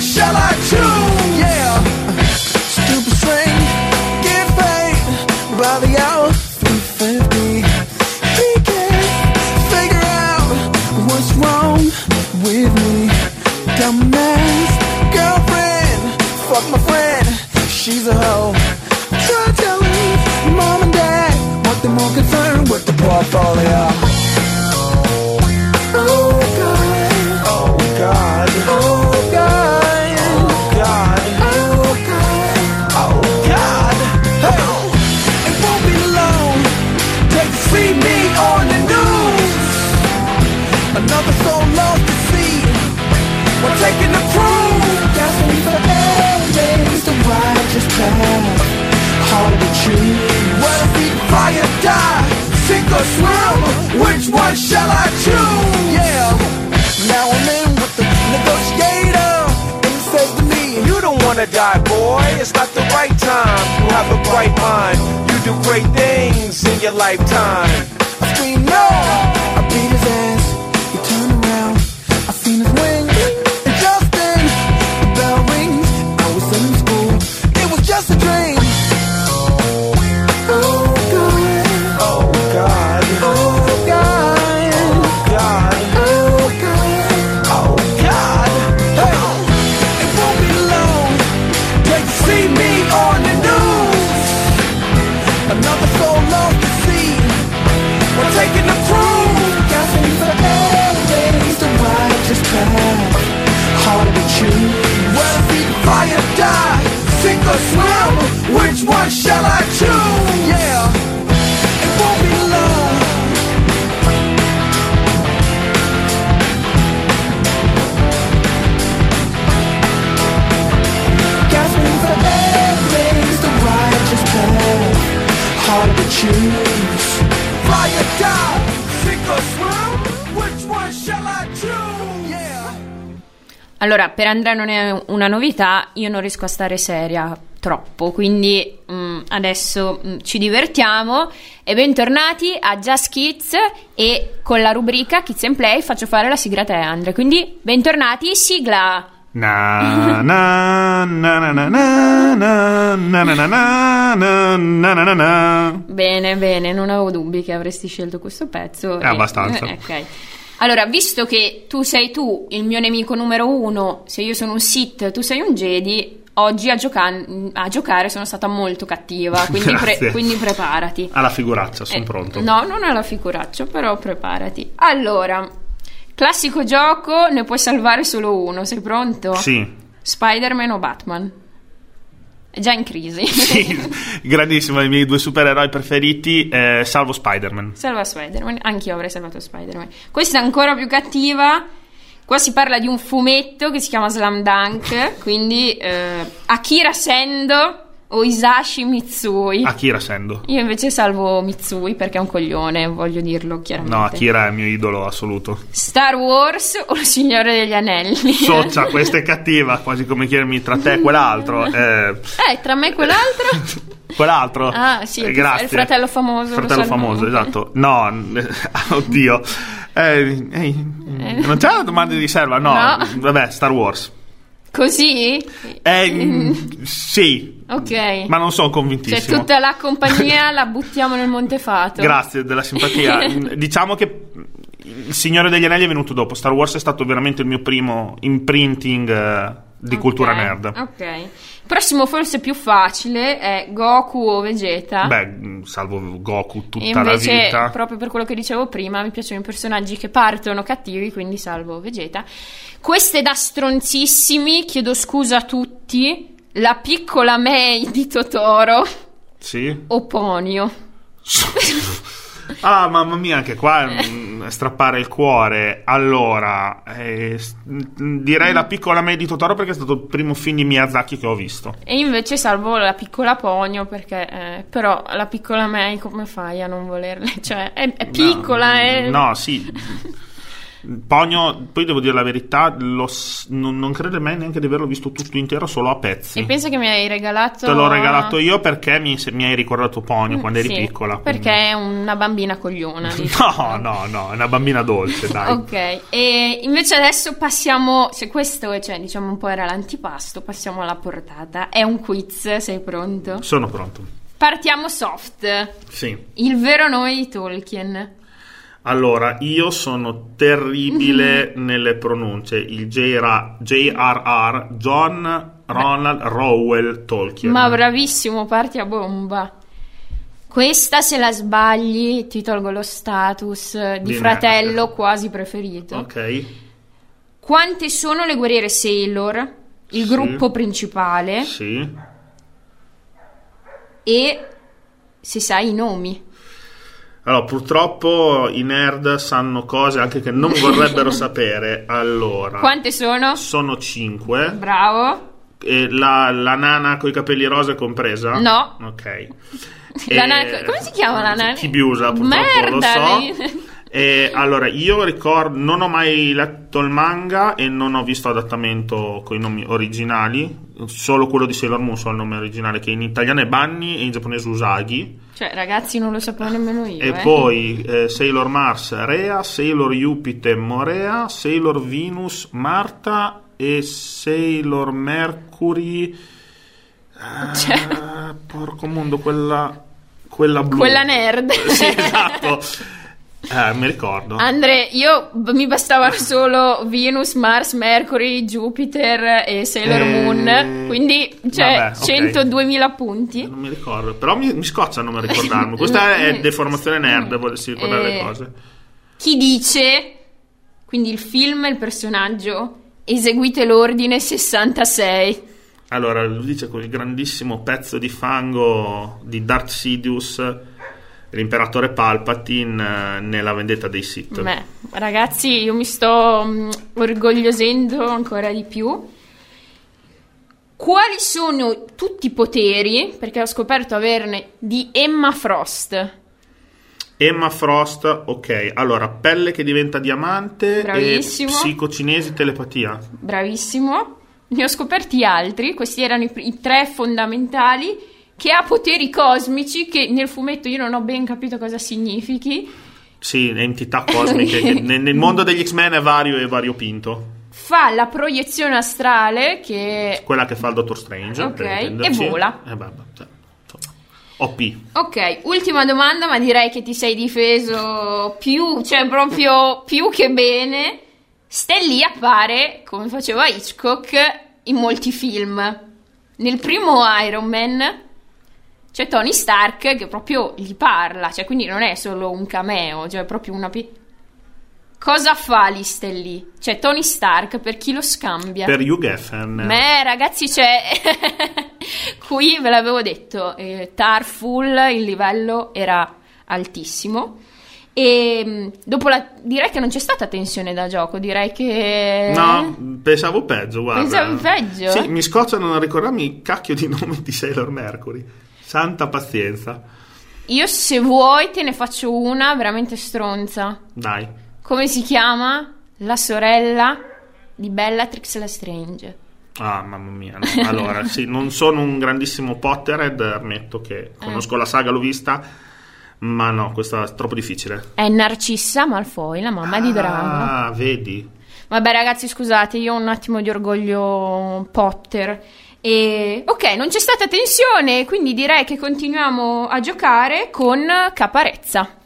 shall I lifetime. Allora, per Andrea non è una novità, io non riesco a stare seria troppo, quindi mm, adesso mm, ci divertiamo e bentornati a Just Kids e con la rubrica Kids and Play faccio fare la sigla a te Andrea, quindi bentornati, sigla! Na na na na na na na na na na na na na na na na. Bene, bene, non avevo dubbi che avresti scelto questo pezzo. Eh, abbastanza. eh, ok. Allora, visto che tu sei tu il mio nemico numero uno, se io sono un Sith, tu sei un Jedi, oggi a, gioca- a giocare sono stata molto cattiva, quindi, pre- quindi preparati. Alla figuraccia, sono Eh, pronto. No, non alla figuraccia, però preparati. Allora, classico gioco, ne puoi salvare solo uno, sei pronto? Sì. Spider-Man o Batman? È già in crisi. Sì, Grandissimo, i miei due supereroi preferiti, eh, salvo Spider-Man. Salva Spider-Man, anch'io avrei salvato Spider-Man. Questa è ancora più cattiva. Qua si parla di un fumetto che si chiama Slam Dunk, quindi eh, Akira Sendo o Isashi Mitsui. Akira Sendo. Io invece salvo Mitsui perché è un coglione, voglio dirlo chiaramente. No, Akira è il mio idolo assoluto. Star Wars o Il Signore degli Anelli? Soccia, questa è cattiva, quasi come chiedermi tra te e quell'altro. Eh, Eh, tra me e quell'altro? quell'altro. Ah, sì, Eh, il- grazie. il fratello famoso, lo Fratello famoso, esatto. No, eh, oddio. Eh, ehi, non c'è una domanda di riserva? No, No. vabbè, Star Wars. Così? Eh, sì, Ok. ma non sono Cioè, convintissimo. tutta la compagnia la buttiamo nel Montefato. Grazie della simpatia. diciamo che il Signore degli Anelli è venuto dopo. Star Wars è stato veramente il mio primo imprinting eh, di Ok, cultura nerd. Ok. Prossimo forse più facile è Goku o Vegeta. Beh, mh, salvo Goku tutta E la invece, vita. proprio per quello che dicevo prima, mi piacciono i personaggi che partono cattivi, quindi salvo Vegeta. Queste da stronzissimi, chiedo scusa a tutti. La piccola May di Totoro Sì. o Ponio. Ah, mamma mia, anche qua mm, strappare il cuore. Allora, eh, mm, direi la piccola me di Totoro perché è stato il primo film di Miyazaki che ho visto. E invece salvo la piccola Ponio perché eh, però la piccola May come fai a non volerle? Cioè è, è piccola, no, è... No, sì. Pogno, poi devo dire la verità, lo non, non credo mai neanche di averlo visto tutto intero, solo a pezzi. E pensa che mi hai regalato... Te l'ho regalato io perché mi, se- mi hai ricordato Pogno quando eri Sì, piccola. quindi- Perché è una bambina cogliona. No, no, no, è una bambina dolce, dai. Ok, e invece adesso passiamo, se questo cioè, diciamo un po' era l'antipasto, passiamo alla portata. È un quiz, sei pronto? Sono pronto. Partiamo soft. Sì. Il vero nome di Tolkien. Allora, io sono terribile nelle pronunce. Il J.R. JRR, John Ronald Rowell Tolkien. Ma bravissimo, parti a bomba. Questa se la sbagli ti tolgo lo status di Di fratello merda. quasi preferito. Ok. Quante sono le guerriere Sailor? Il Sì. gruppo principale Sì. e se sai i nomi. Allora, purtroppo i nerd sanno cose anche che non vorrebbero sapere. Allora, Quante sono? sono cinque. Bravo. La, la nana con i capelli rosa è compresa? No. Ok. La nana- come si chiama la nana? Chibiusa, purtroppo Merda, lo so. E allora, io ricordo, non ho mai letto il manga e non ho visto adattamento con i nomi originali, solo quello di Sailor Moon so il nome originale, che in italiano è Bunny e in giapponese Usagi. Cioè, ragazzi, non lo sapevo nemmeno io. E eh. poi eh, Sailor Mars Rea, Sailor Jupiter Morea, Sailor Venus Marta e Sailor Mercury. Ah, Cioè- porco mondo, quella, quella blu. Quella nerd. Sì, esatto. Eh, mi ricordo. Andre, io mi bastavano solo Venus, Mars, Mercury, Jupiter e Sailor Eh, Moon. Quindi, cioè, vabbè, ok. 102.000 punti. Non mi ricordo, però mi, mi scoccia non ricordarmi. Questa è deformazione nerd, volersi ricordare le Eh, cose. Chi dice, quindi il film e il personaggio, eseguite l'ordine 66. Allora, lo dice il grandissimo pezzo di fango di Darth Sidious, l'imperatore Palpatine eh, nella vendetta dei Sith. Beh, ragazzi, io mi sto mm, orgogliosendo ancora di più. Quali sono tutti i poteri, perché ho scoperto averne, di Emma Frost? Emma Frost, ok. Allora, pelle che diventa diamante Bravissimo. e psicocinesi telepatia. Bravissimo. Ne ho scoperti altri, questi erano i, i tre fondamentali, che ha poteri cosmici, che nel fumetto io non ho ben capito cosa significhi. Sì, entità cosmiche. che nel, nel mondo degli X-Men è vario e variopinto. Fa la proiezione astrale, che Quella che fa il Dottor Strange. Ok, per e vola. Eh, beh, beh, cioè. OP. Ok, ultima domanda, ma direi che ti sei difeso più, cioè proprio più che bene. Lee appare, come faceva Hitchcock, in molti film. Nel primo Iron Man c'è Tony Stark che proprio gli parla, cioè quindi non è solo un cameo, cioè proprio una... pi- Cosa fa lì? Cioè Tony Stark, per chi lo scambia? Per Hugh Geffen. Beh, ragazzi, c'è. Qui ve l'avevo detto, eh, Tarful il livello era altissimo. E mh, dopo la. direi che non c'è stata tensione da gioco, direi che. No, pensavo peggio, guarda. Pensavi peggio? Sì, mi scoccia non ricordarmi il cacchio di nome di Sailor Mercury. Santa pazienza. Io, se vuoi, te ne faccio una veramente stronza. Dai. Come si chiama? La sorella di Bellatrix Lestrange. Ah, mamma mia. no. Allora, sì, non sono un grandissimo Potterhead, ammetto che conosco la saga, l'ho vista, ma no, questa è troppo difficile. È Narcissa Malfoy, la mamma di Drago. Ah, vedi. Vabbè, ragazzi, scusate, io ho un attimo di orgoglio Potter. E ok, non c'è stata tensione, quindi direi che continuiamo a giocare con Caparezza.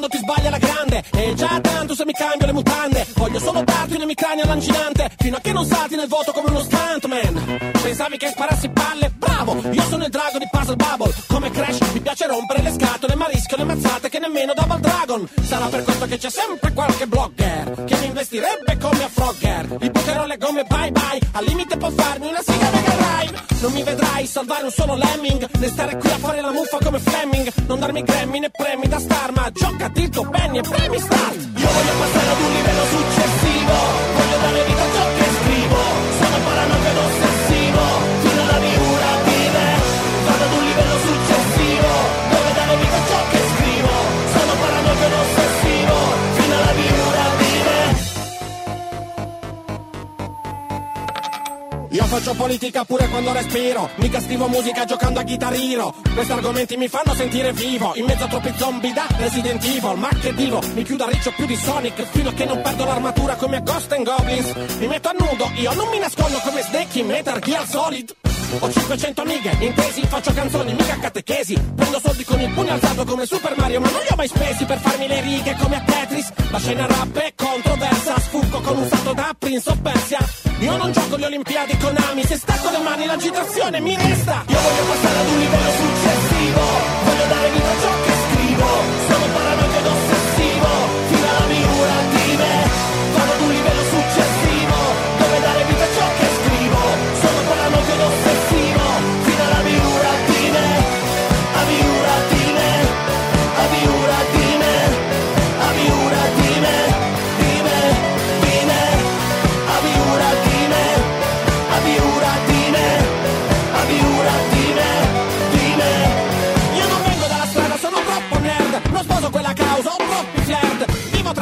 Mondo ti sbagli alla grande. E già tanto se mi cambio le mutande. Voglio solo darti un emicrania lancinante Fino a che non salti nel voto come uno stuntman. Pensavi che sparassi palle? Bravo! Io sono il drago di Puzzle Bubble. Come Crash mi piace rompere le scatole Ma rischio le mazzate che nemmeno Double Dragon. Sarà per questo che c'è sempre qualche blogger Che mi investirebbe come a Frogger. Gli butterò le gomme bye bye. Al limite può farmi una siga Mega Drive Non mi vedrai salvare un solo lemming. Né stare qui a fare la muffa come Fleming. Non darmi Grammy né premi da star Ma giocati il tuo penny e premi start. Io voglio passare ad un livello successivo Io faccio politica pure quando respiro Mica scrivo musica giocando a chitarrino Questi argomenti mi fanno sentire vivo In mezzo a troppi zombie da Resident Evil. Ma che divo, mi chiudo a riccio più di Sonic Fino a che non perdo l'armatura come a Ghost and Goblins. Mi metto a nudo, io non mi nascondo come Snake in Metal Gear Solid ho 500 amiche, intesi, faccio canzoni, mica catechesi. Prendo soldi con il pugno alzato come Super Mario Ma non li ho mai spesi per farmi le righe come a Tetris. La scena rap è controversa Sfuggo con un salto da Prince of Persia. Io non gioco le Olimpiadi con Ami Se stacco le mani l'agitazione mi resta. Io voglio passare ad un livello successivo Voglio dare vita a ciò che scrivo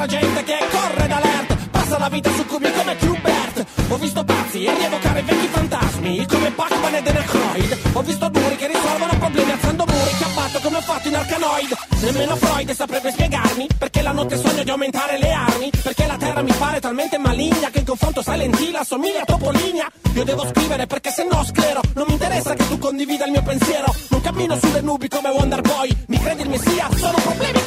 gente che corre da alert Passa la vita su cubi come Qbert Ho visto pazzi e rievocare vecchi fantasmi Come Pac-Man e The Ho visto duri che risolvono problemi alzando muri Che abbatto come ho fatto in Arcanoid Nemmeno Freud saprebbe spiegarmi Perché la notte sogno di aumentare le armi Perché la terra mi pare talmente maligna Che in confronto Silent Hill assomiglia a Topolinia. Io devo scrivere perché se no sclero Non mi interessa che tu condivida il mio pensiero. Non cammino sulle nubi come Wonder Boy Mi credi il messia? Sono problemi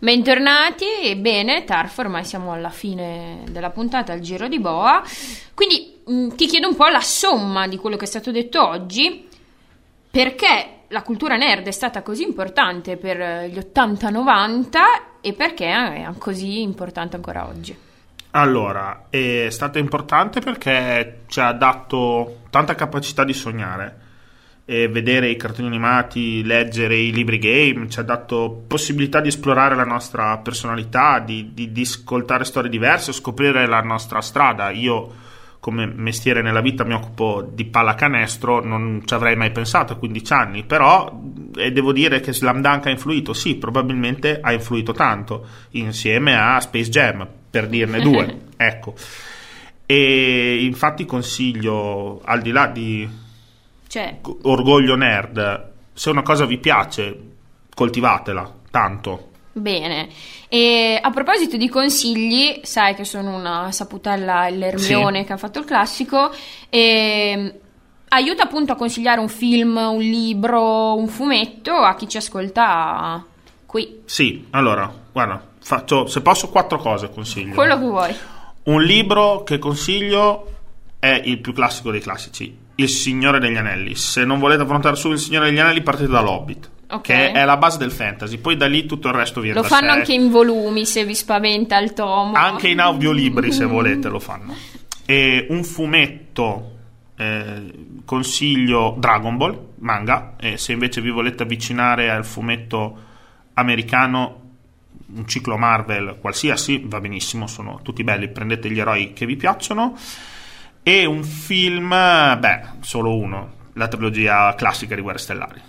Bentornati, ebbene, Tarf, ormai siamo alla fine della puntata al giro di boa. Quindi mh, ti chiedo un po' la somma di quello che è stato detto oggi, perché la cultura nerd è stata così importante per eh, gli 80-90 e perché è così importante ancora oggi. Allora, è stata importante perché ci ha dato tanta capacità di sognare. Vedere i cartoni animati, leggere i libri game, ci ha dato possibilità di esplorare la nostra personalità, di, di- di ascoltare storie diverse, scoprire la nostra strada. Io, come mestiere nella vita, mi occupo di pallacanestro, non ci avrei mai pensato a 15 anni, però e devo dire che Slam Dunk ha influito, sì, probabilmente ha influito tanto, insieme a Space Jam, per dirne due, ecco. E infatti consiglio, al di là di Cioè, orgoglio nerd, se una cosa vi piace, coltivatela, tanto. bene. E a proposito di consigli, sai che sono una saputella l'Ermione Sì. che ha fatto il classico, e aiuta appunto a consigliare un film, un libro, un fumetto a chi ci ascolta qui. Sì, allora, guarda, faccio, se posso, quattro cose consiglio. Quello che vuoi. Un libro che consiglio è il più classico dei classici, Il Signore degli Anelli. Se non volete affrontare solo Il Signore degli Anelli, partite dall'Hobbit, Ok. che è la base del fantasy. Poi da lì tutto il resto viene Lo fanno sé. anche in volumi se vi spaventa il tomo. Anche in audiolibri, se volete, lo fanno. E un fumetto eh, consiglio Dragon Ball, manga, e se invece vi volete avvicinare al fumetto americano, un ciclo Marvel qualsiasi, va benissimo, sono tutti belli, prendete gli eroi che vi piacciono. E un film, beh, solo uno, la trilogia classica di Guerre Stellari.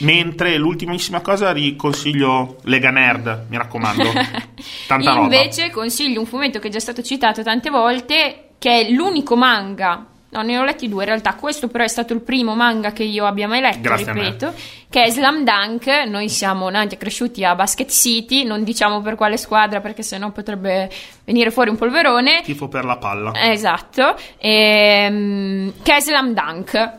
Mentre l'ultimissima cosa riconsiglio Lega Nerd, mi raccomando. Tanta roba. Invece consiglio un fumetto che è già stato citato tante volte, che è l'unico manga. No, ne ho letti due in realtà. Questo però è stato il primo manga che io abbia mai letto, Grazie ripeto, che è Slam Dunk. Noi siamo nati e cresciuti a Basket City, non diciamo per quale squadra perché sennò potrebbe venire fuori un polverone. Tifo per la palla. Esatto, ehm, che è Slam Dunk.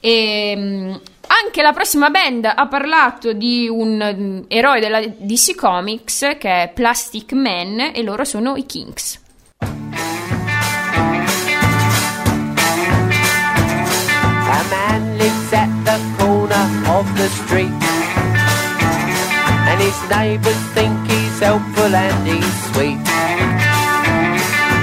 Ehm, anche la prossima band ha parlato di un mm, eroe della DC Comics che è Plastic Man e loro sono i Kings. A man lives at the corner of the street. And his neighbours think he's helpful and he's sweet.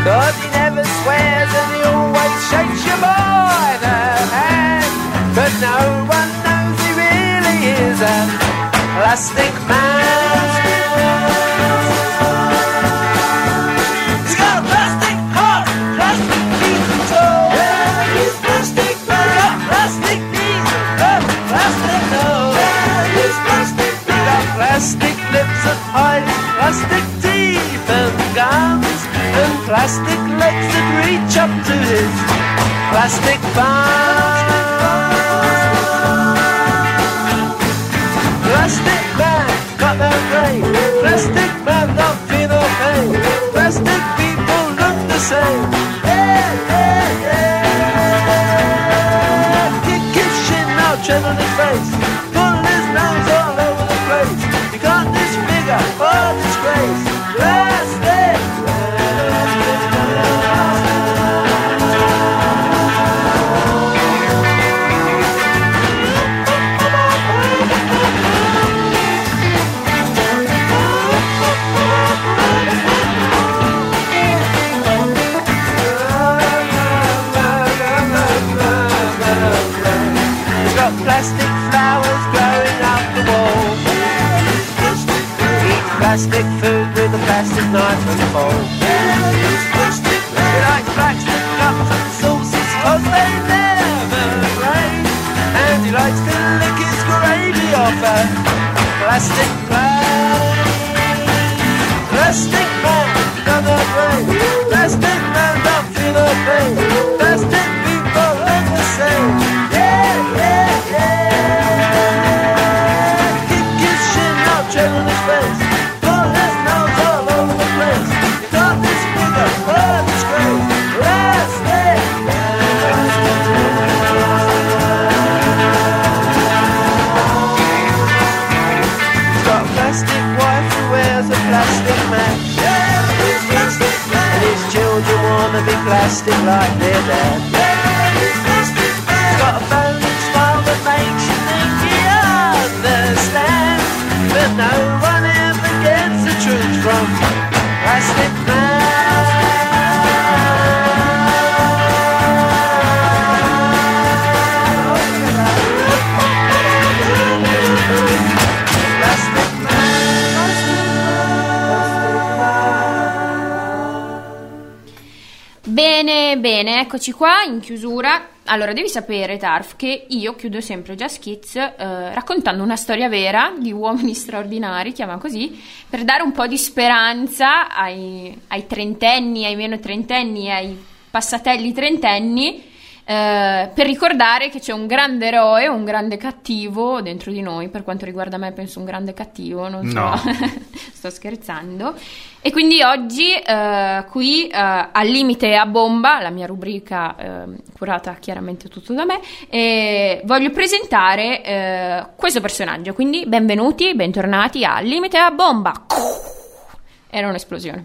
Cause he never swears and he always shakes your the hand. But no one knows he really is a plastic man. Lips plastic teeth and gums, and plastic legs that reach up to his plastic bum. Plastic man, got no brain. Plastic man, don't feel no pain. Plastic people look the same. Yeah, yeah, yeah. Kick his shin tread on his face. This figure, oh disgrace. Plastic food with a plastic knife and fork. He likes plastic cups and they never. And he likes to lick his gravy off a plastic plate. Plastic man, never break. Plastic man, don't feel a pain. Eccoci qua in chiusura. Allora, devi sapere, Tarf, che io chiudo sempre Just Kids eh, raccontando una storia vera di uomini straordinari, chiama così, per dare un po' di speranza ai, ai trentenni, ai meno trentenni, ai passatelli trentenni, eh, per ricordare che c'è un grande eroe, un grande cattivo dentro di noi. Per quanto riguarda me, penso un grande cattivo, non so, No. sto scherzando. E quindi oggi eh, qui eh, al limite a bomba, la mia rubrica ehm, curata chiaramente tutto da me, voglio presentare eh, questo personaggio. Quindi benvenuti, bentornati a Limite a bomba. Era un'esplosione.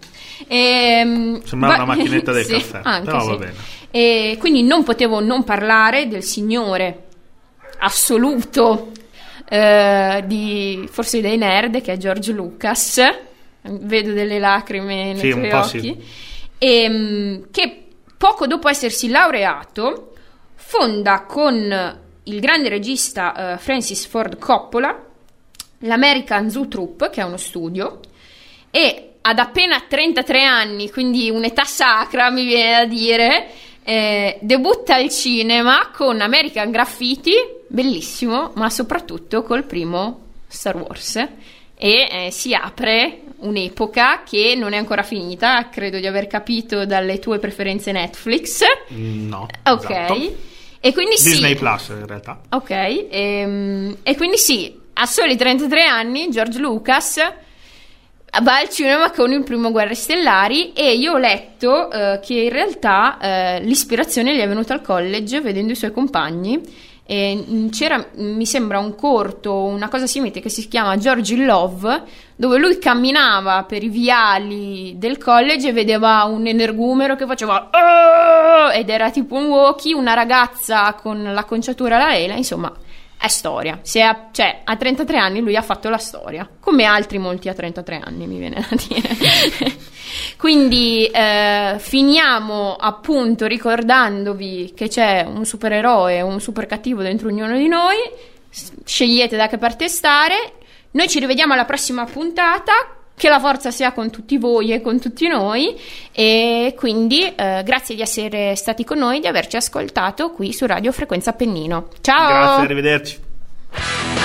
Ehm, Sembrava va- una macchinetta del Sì, caffè, anche però sì. va bene. E quindi non potevo non parlare del signore assoluto eh, di forse dei nerd che è George Lucas. Vedo delle lacrime nei Sì, tuoi occhi. sì. Ehm, che poco dopo essersi laureato fonda con il grande regista eh, Francis Ford Coppola l'American Zoo Troupe, che è uno studio, e ad appena 33 anni, quindi un'età sacra mi viene da dire, eh, debutta al cinema con American Graffiti, bellissimo, ma soprattutto col primo Star Wars. E eh, si apre un'epoca che non è ancora finita, credo di aver capito dalle tue preferenze Netflix. Mm, No. Ok. esatto. E quindi sì. Disney Plus in realtà. Ok, ehm, e quindi sì, a soli 33 anni George Lucas va al cinema con il primo Guerre Stellari e io ho letto eh, che in realtà eh, l'ispirazione gli è venuta al college vedendo i suoi compagni e c'era, mi sembra, un corto, una cosa simile che si chiama George in Love, dove lui camminava per i viali del college e vedeva un energumero che faceva "Oh!" ed era tipo un walkie, una ragazza con l'acconciatura alla lela, insomma, è storia. Ha- cioè, a 33 anni lui ha fatto la storia, come altri molti a 33 anni, mi viene da dire. Quindi eh, finiamo appunto ricordandovi che c'è un supereroe, un super cattivo dentro ognuno di noi. Scegliete da che parte stare. Noi ci rivediamo alla prossima puntata. Che la forza sia con tutti voi e con tutti noi. E quindi eh, grazie di essere stati con noi, di averci ascoltato qui su Radio Frequenza Appennino. Ciao! Grazie, arrivederci.